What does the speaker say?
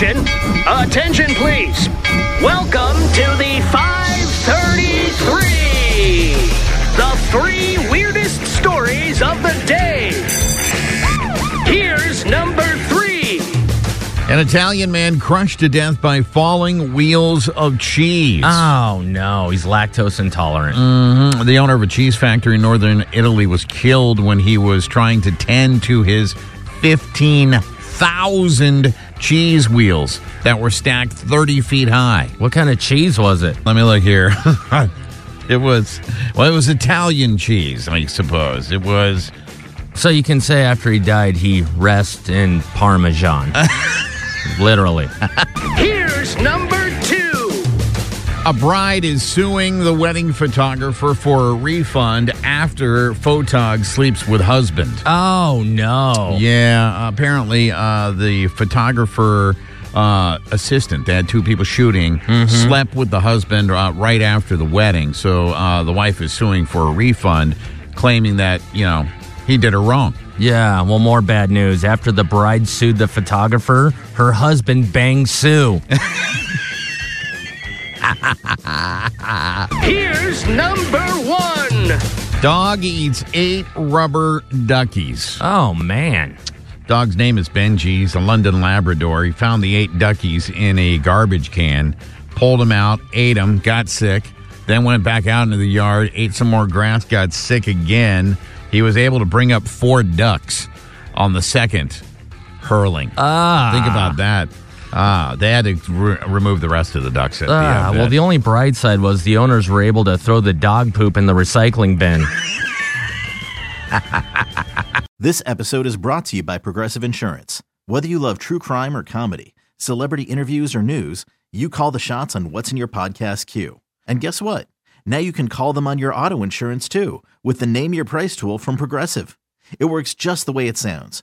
Attention! Attention, please! Welcome to the 533! The three weirdest stories of the day. Here's number three. An Italian man crushed to death by falling wheels of cheese. Oh no, he's lactose intolerant. Mhm. The owner of a cheese factory in northern Italy was killed when he was trying to tend to his 15,000 cheese wheels that were stacked 30 feet high. What kind of cheese was it? Let me look here. it was, well, it was Italian cheese, I suppose. It was. So you can say after he died, he rest in Parmesan. Literally. Here's number two. A bride is suing the wedding photographer for a refund after photog sleeps with husband. Oh no. Yeah, apparently uh, the photographer uh, assistant, they had two people shooting, slept with the husband uh, right after the wedding. So uh, the wife is suing for a refund, claiming that, you know, he did her wrong. Yeah, well, more bad news. After the bride sued the photographer, her husband banged Sue. Here's number one. Dog eats eight rubber duckies. Oh, man. Dog's name is Benji. He's a London Labrador. He found the eight duckies in a garbage can, pulled them out, ate them, got sick, then went back out into the yard, ate some more grass, got sick again. He was able to bring up four ducks on the second hurling. Ah. Think about that. Ah, they had to re- remove the rest of the ducks at the Ah, end. well, the only bright side was the owners were able to throw the dog poop in the recycling bin. This episode is brought to you by Progressive Insurance. Whether you love true crime or comedy, celebrity interviews or news, you call the shots on what's in your podcast queue. And guess what? Now you can call them on your auto insurance too with the Name Your Price tool from Progressive. It works just the way it sounds.